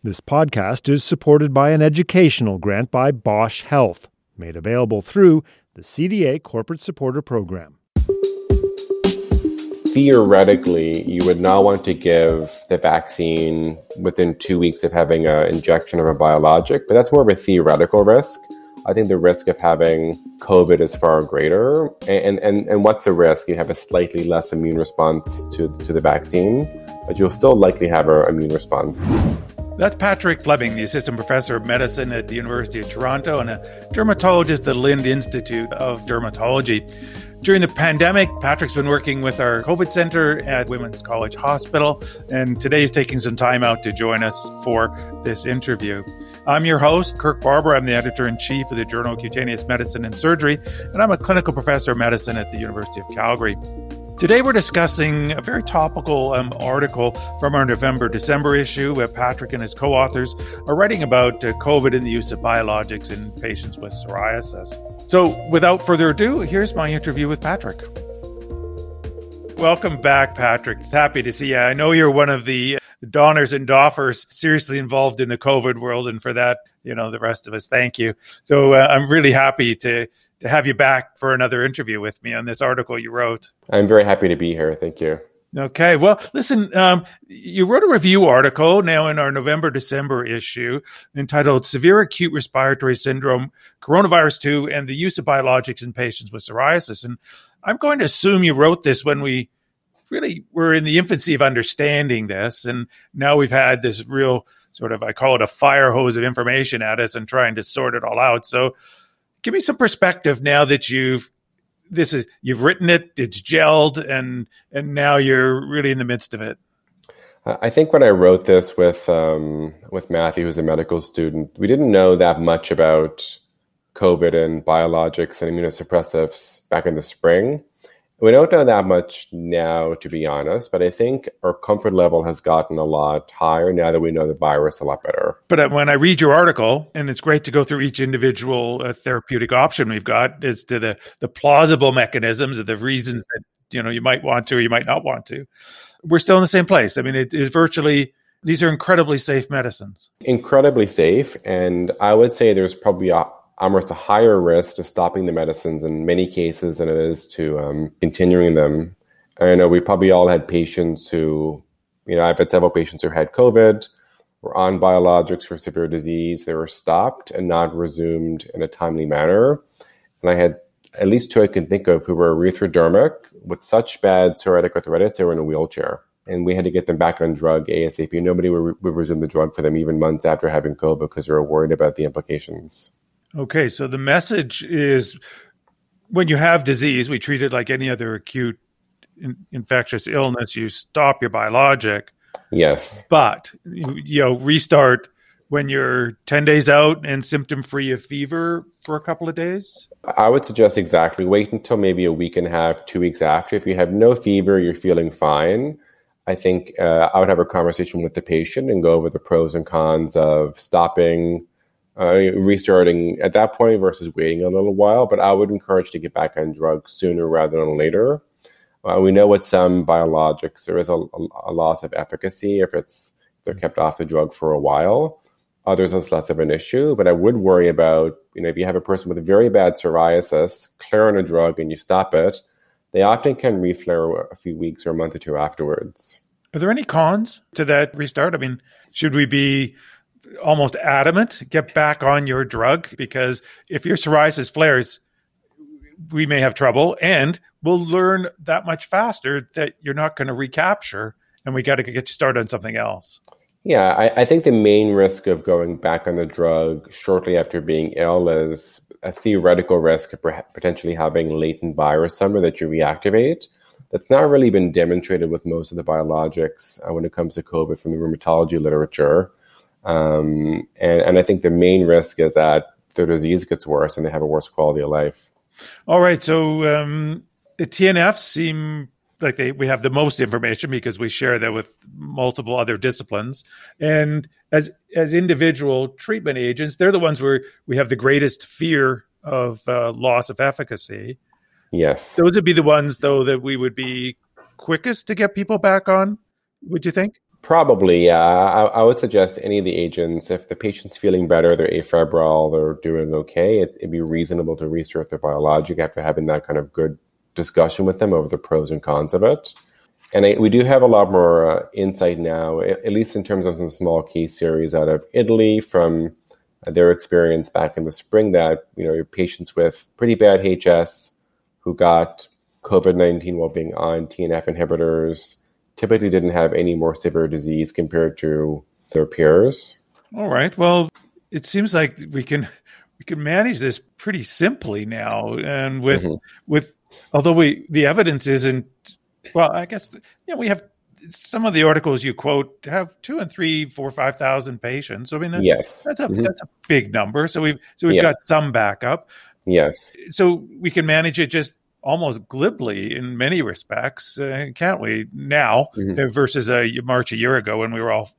This podcast is supported by an educational grant by Bausch Health, made available through the CDA Corporate Supporter Program. Theoretically, you would not want to give the vaccine within two weeks of having an injection of a biologic, but that's more of a theoretical risk. I think the risk of having COVID is far greater. And, and, and what's the risk? You have a slightly less immune response to, to the vaccine, but you'll still likely have an immune response. That's Patrick Fleming, the assistant professor of medicine at the University of Toronto and a dermatologist at the Lynde Institute of Dermatology. During the pandemic, Patrick's been working with our COVID center at Women's College Hospital, and today he's taking some time out to join us for this interview. I'm your host, Kirk Barber. I'm the editor in chief of the Journal of Cutaneous Medicine and Surgery, and I'm a clinical professor of medicine at the University of Calgary. Today, we're discussing a very topical um, article from our November December issue where Patrick and his co authors are writing about uh, COVID and the use of biologics in patients with psoriasis. So, without further ado, here's my interview with Patrick. Welcome back, Patrick. It's happy to see you. I know you're one of the Donners and Doffers seriously involved in the COVID world, and for that, you know, the rest of us, thank you. So uh, I'm really happy to to have you back for another interview with me on this article you wrote. I'm very happy to be here. Thank you. Okay. Well, listen, um, you wrote a review article now in our November December issue entitled Severe Acute Respiratory Syndrome, Coronavirus 2, and the Use of Biologics in Patients with Psoriasis. And I'm going to assume you wrote this when we really we're in the infancy of understanding this. And now we've had this real sort of, I call it a fire hose of information at us and trying to sort it all out. So, give me some perspective now that you've this is you've written it, it's gelled, and and now you're really in the midst of it. I think when I wrote this with um, with Matthew, who's a medical student, we didn't know that much about COVID and biologics and immunosuppressives back in the spring. We don't know that much now, to be honest, but I think our comfort level has gotten a lot higher now that we know the virus a lot better. But uh, when I read your article, and it's great to go through each individual uh, therapeutic option we've got as to the, the plausible mechanisms of the reasons that you know you might want to or you might not want to. We're still in the same place. I mean, it is virtually these are incredibly safe medicines. Incredibly safe, and I would say there's probably a almost a higher risk to stopping the medicines in many cases than it is to um, continuing them. I know we probably all had patients who, you know, I've had several patients who had COVID, were on biologics for severe disease. They were stopped and not resumed in a timely manner. And I had at least two I can think of who were erythrodermic with such bad psoriatic arthritis, they were in a wheelchair. And we had to get them back on drug ASAP. Nobody would, would resume the drug for them even months after having COVID because they were worried about the implications. Okay, so the message is when you have disease, we treat it like any other acute in- infectious illness. You stop your biologic. Yes. But you know, restart when you're 10 days out and symptom free of fever for a couple of days? I would suggest exactly wait until maybe a week and a half, two weeks after. If you have no fever, you're feeling fine. I think uh, I would have a conversation with the patient and go over the pros and cons of stopping uh, restarting at that point versus waiting a little while. But I would encourage to get back on drugs sooner rather than later. Uh, we know with some biologics there is a, a, loss of efficacy if it's they're kept off the drug for a while. Others it's less of an issue, but I would worry about you know if you have a person with a very bad psoriasis, clear on a drug and you stop it, they often can reflare a few weeks or a month or two afterwards. Are there any cons to that restart? I mean, should we be almost adamant get back on your drug because if your psoriasis flares we may have trouble and we'll learn that much faster that you're not going to recapture and we got to get you started on something else. Yeah I, I, think the main risk of going back on the drug shortly after being ill is a theoretical risk of potentially having latent virus somewhere that you reactivate. That's not really been demonstrated with most of the biologics uh, when it comes to covid from the rheumatology literature um, and, and I think the main risk is that their disease gets worse and they have a worse quality of life. All right. So um, the TNFs seem like they we have the most information because we share that with multiple other disciplines and as as individual treatment agents they're the ones where we have the greatest fear of uh, loss of efficacy yes those would be the ones though that we would be quickest to get people back on would you think Probably, yeah. I, I, would suggest any of the agents, if the patient's feeling better, they're afebrile, they're doing okay, it, would be reasonable to restart their biologic after having that kind of good discussion with them over the pros and cons of it. And I, we do have a lot more uh, insight now, at least in terms of some small case series out of Italy from their experience back in the spring that, you know, patients with pretty bad HS who got COVID 19 while being on TNF inhibitors typically didn't have any more severe disease compared to their peers. All right. Well, it seems like we can we can manage this pretty simply now, and with mm-hmm. with although we the evidence isn't well, I guess you know we have some of the articles you quote have two and three, four, five thousand patients. I mean, yes, that's a mm-hmm. that's a big number. So we've so we've yeah. got some backup. Yes. So we can manage it just almost glibly in many respects, uh, can't we? Now mm-hmm. versus a March a year ago when we were all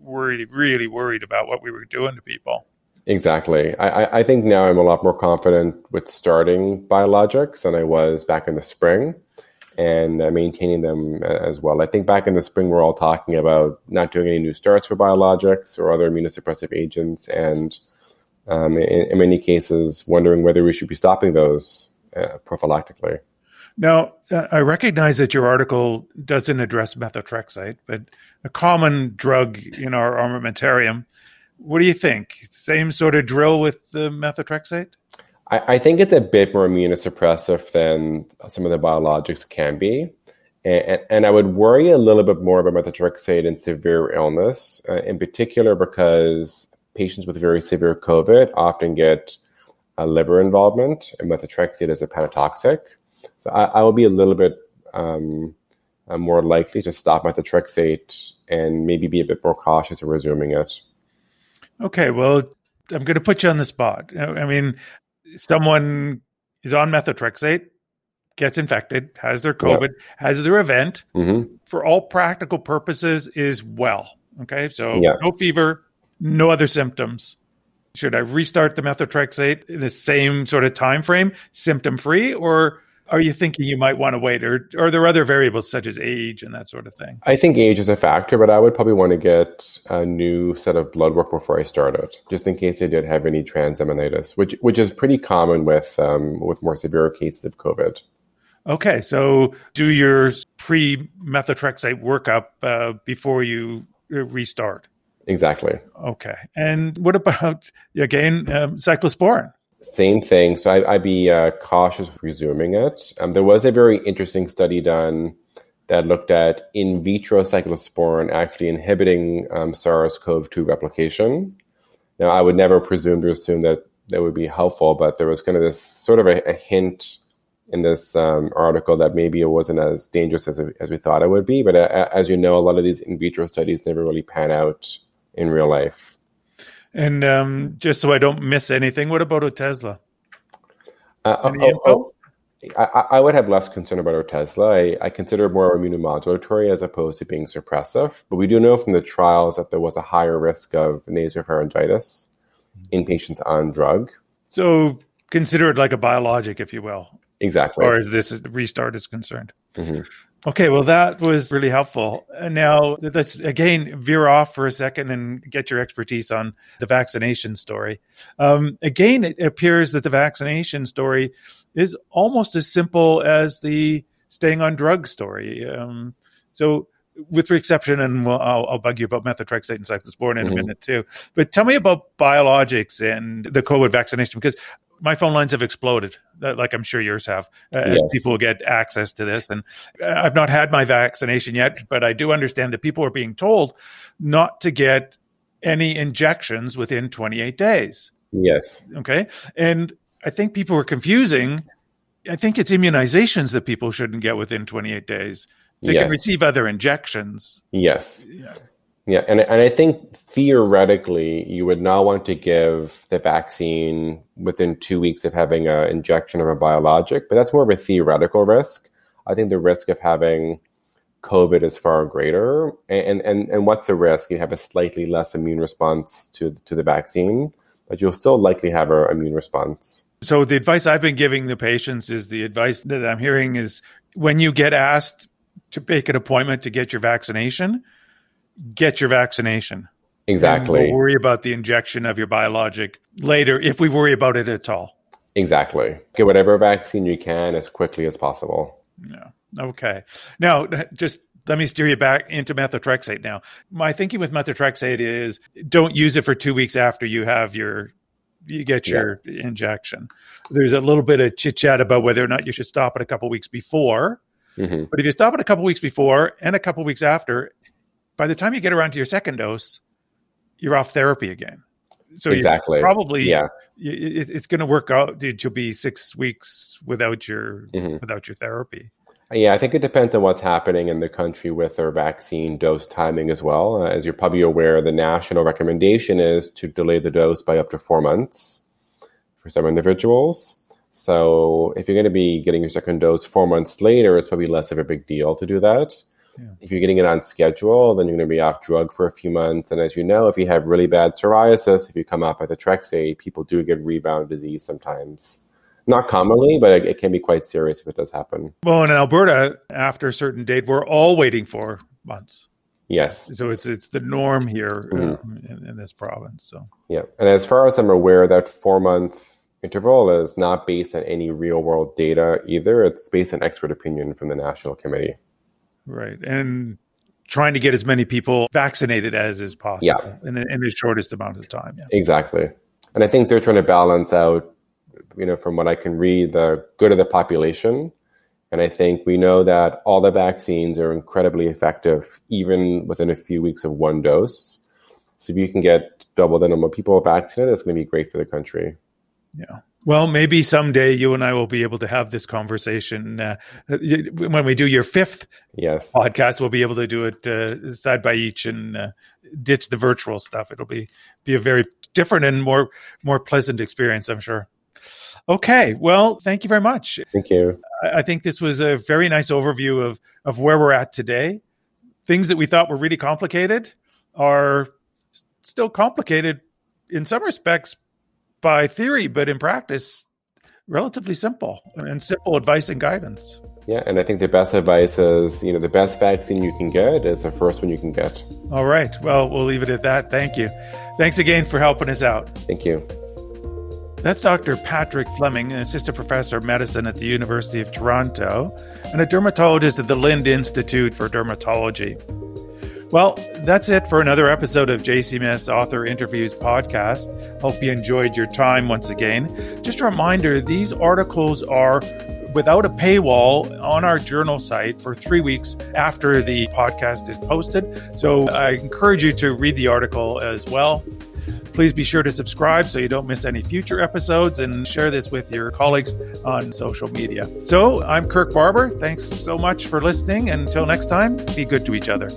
worried, really worried about what we were doing to people. Exactly. I, I think now I'm a lot more confident with starting biologics than I was back in the spring and uh, maintaining them uh, as well. I think back in the spring, we're all talking about not doing any new starts for biologics or other immunosuppressive agents, and um, in, in, many cases, wondering whether we should be stopping those uh, prophylactically. Now, uh, I recognize that your article doesn't address methotrexate, but a common drug in our armamentarium. What do you think? Same sort of drill with the methotrexate? I, I think it's a bit more immunosuppressive than some of the biologics can be. And, and, I would worry a little bit more about methotrexate in severe illness, uh, in particular because patients with very severe COVID often get a liver involvement, and methotrexate is a hepatotoxic. So I, I will be a little bit um, uh, more likely to stop methotrexate and maybe be a bit more cautious in resuming it. Okay, well, I'm going to put you on the spot. I mean, someone is on methotrexate, gets infected, has their COVID, has their event, mm-hmm. for all practical purposes, is well. Okay, so no fever, no other symptoms. Should I restart the methotrexate in the same sort of time frame, symptom free, or are you thinking you might want to wait, or, or are there other variables such as age and that sort of thing? I think age is a factor, but I would probably want to get a new set of blood work before I start it, just in case I did have any transaminitis, which which is pretty common with um, with more severe cases of COVID. Okay, so do your pre methotrexate workup uh, before you uh, restart. Exactly. Okay, and what about again um, cyclosporin? Same thing. So I, would be uh, cautious resuming it. Um, there was a very interesting study done that looked at in vitro cyclosporin actually inhibiting um, SARS-CoV-2 replication. Now, I would never presume to assume that that would be helpful, but there was kind of this sort of a, a hint in this um, article that maybe it wasn't as dangerous as, as we thought it would be. But uh, as you know, a lot of these in vitro studies never really pan out in real life. And um, just so I don't miss anything, what about Otezla? Uh, oh, oh, I, I, would have less concern about Otezla. I, I consider it more immunomodulatory as opposed to being suppressive. But we do know from the trials that there was a higher risk of nasopharyngitis in patients on drug. So consider it like a biologic, if you will. Exactly. Or as this restart is concerned. Mm-hmm. Okay, well, that was really helpful. Now, let's again veer off for a second and get your expertise on the vaccination story. Um, again, it appears that the vaccination story is almost as simple as the staying on drug story. Um, so, with the exception, and we'll, I'll, I'll, bug you about methotrexate and cyclosporin in mm-hmm. a minute too. But tell me about biologics and the COVID vaccination because my phone lines have exploded, uh, like I'm sure yours have, uh, yes. as people get access to this. And uh, I've not had my vaccination yet, but I do understand that people are being told not to get any injections within 28 days. Yes. Okay. And I think people are confusing. I think it's immunizations that people shouldn't get within 28 days. They yes. can receive other injections. Yes. Yeah. Yeah, and and I think theoretically you would not want to give the vaccine within two weeks of having an injection of a biologic, but that's more of a theoretical risk. I think the risk of having COVID is far greater. And and and what's the risk? You have a slightly less immune response to to the vaccine, but you'll still likely have an immune response. So the advice I've been giving the patients is the advice that I'm hearing is when you get asked to make an appointment to get your vaccination get your vaccination. Exactly. We'll worry about the injection of your biologic later if we worry about it at all. Exactly. Get whatever vaccine you can as quickly as possible. Yeah. Okay. Now, just let me steer you back into methotrexate now. My thinking with methotrexate is don't use it for two weeks after you have your you get your yeah. injection. There's a little bit of chit chat about whether or not you should stop it a couple weeks before. Mm-hmm. But if you stop it a couple weeks before and a couple weeks after, by the time you get around to your second dose, you're off therapy again. So exactly, probably yeah, it's going to work out. You'll be six weeks without your mm-hmm. without your therapy. Yeah, I think it depends on what's happening in the country with their vaccine dose timing as well. Uh, as you're probably aware, the national recommendation is to delay the dose by up to four months for some individuals. So if you're going to be getting your second dose four months later, it's probably less of a big deal to do that. Yeah. If you're getting it on schedule, then you're going to be off drug for a few months. And as you know, if you have really bad psoriasis, if you come off methotrexate, people do get rebound disease sometimes. Not commonly, but it, it, can be quite serious if it does happen. Well, in Alberta, after a certain date, we're all waiting for months. Yes. So it's it's the norm here uh, mm-hmm. in, in, this province. So yeah, and as far as I'm aware, that four month interval is not based on any real world data either. It's based on expert opinion from the national committee. Right, and trying to get as many people vaccinated as is possible yeah. in, in the shortest amount of time. Yeah. Exactly, and I think they're trying to balance out you know, from what I can read, the good of the population. And I think we know that all the vaccines are incredibly effective, even within a few weeks of one dose. So if you can get double the number of people vaccinated, it's going to be great for the country. Yeah. Well, maybe someday you and I will be able to have this conversation. Uh, when we do your fifth yes. podcast, we'll be able to do it uh, side by each and uh, ditch the virtual stuff. It'll be be a very different and more more pleasant experience, I'm sure. Okay. Well, thank you very much. Thank you. I think this was a very nice overview of, of where we're at today. Things that we thought were really complicated are still complicated in some respects by theory, but in practice, relatively simple and simple advice and guidance. Yeah, and I think the best advice is, you know, the best vaccine you can get is the first one you can get. All right. Well, we'll leave it at that. Thank you. Thanks again for helping us out. Thank you. That's Dr. Patrick Fleming, an assistant professor of medicine at the University of Toronto and a dermatologist at the Lynde Institute for Dermatology. Well, that's it for another episode of JCMS Author Interviews podcast. Hope you enjoyed your time once again. Just a reminder these articles are without a paywall on our journal site for three weeks after the podcast is posted. So I encourage you to read the article as well. Please be sure to subscribe so you don't miss any future episodes and share this with your colleagues on social media. So I'm Kirk Barber. Thanks so much for listening. And until next time, be good to each other.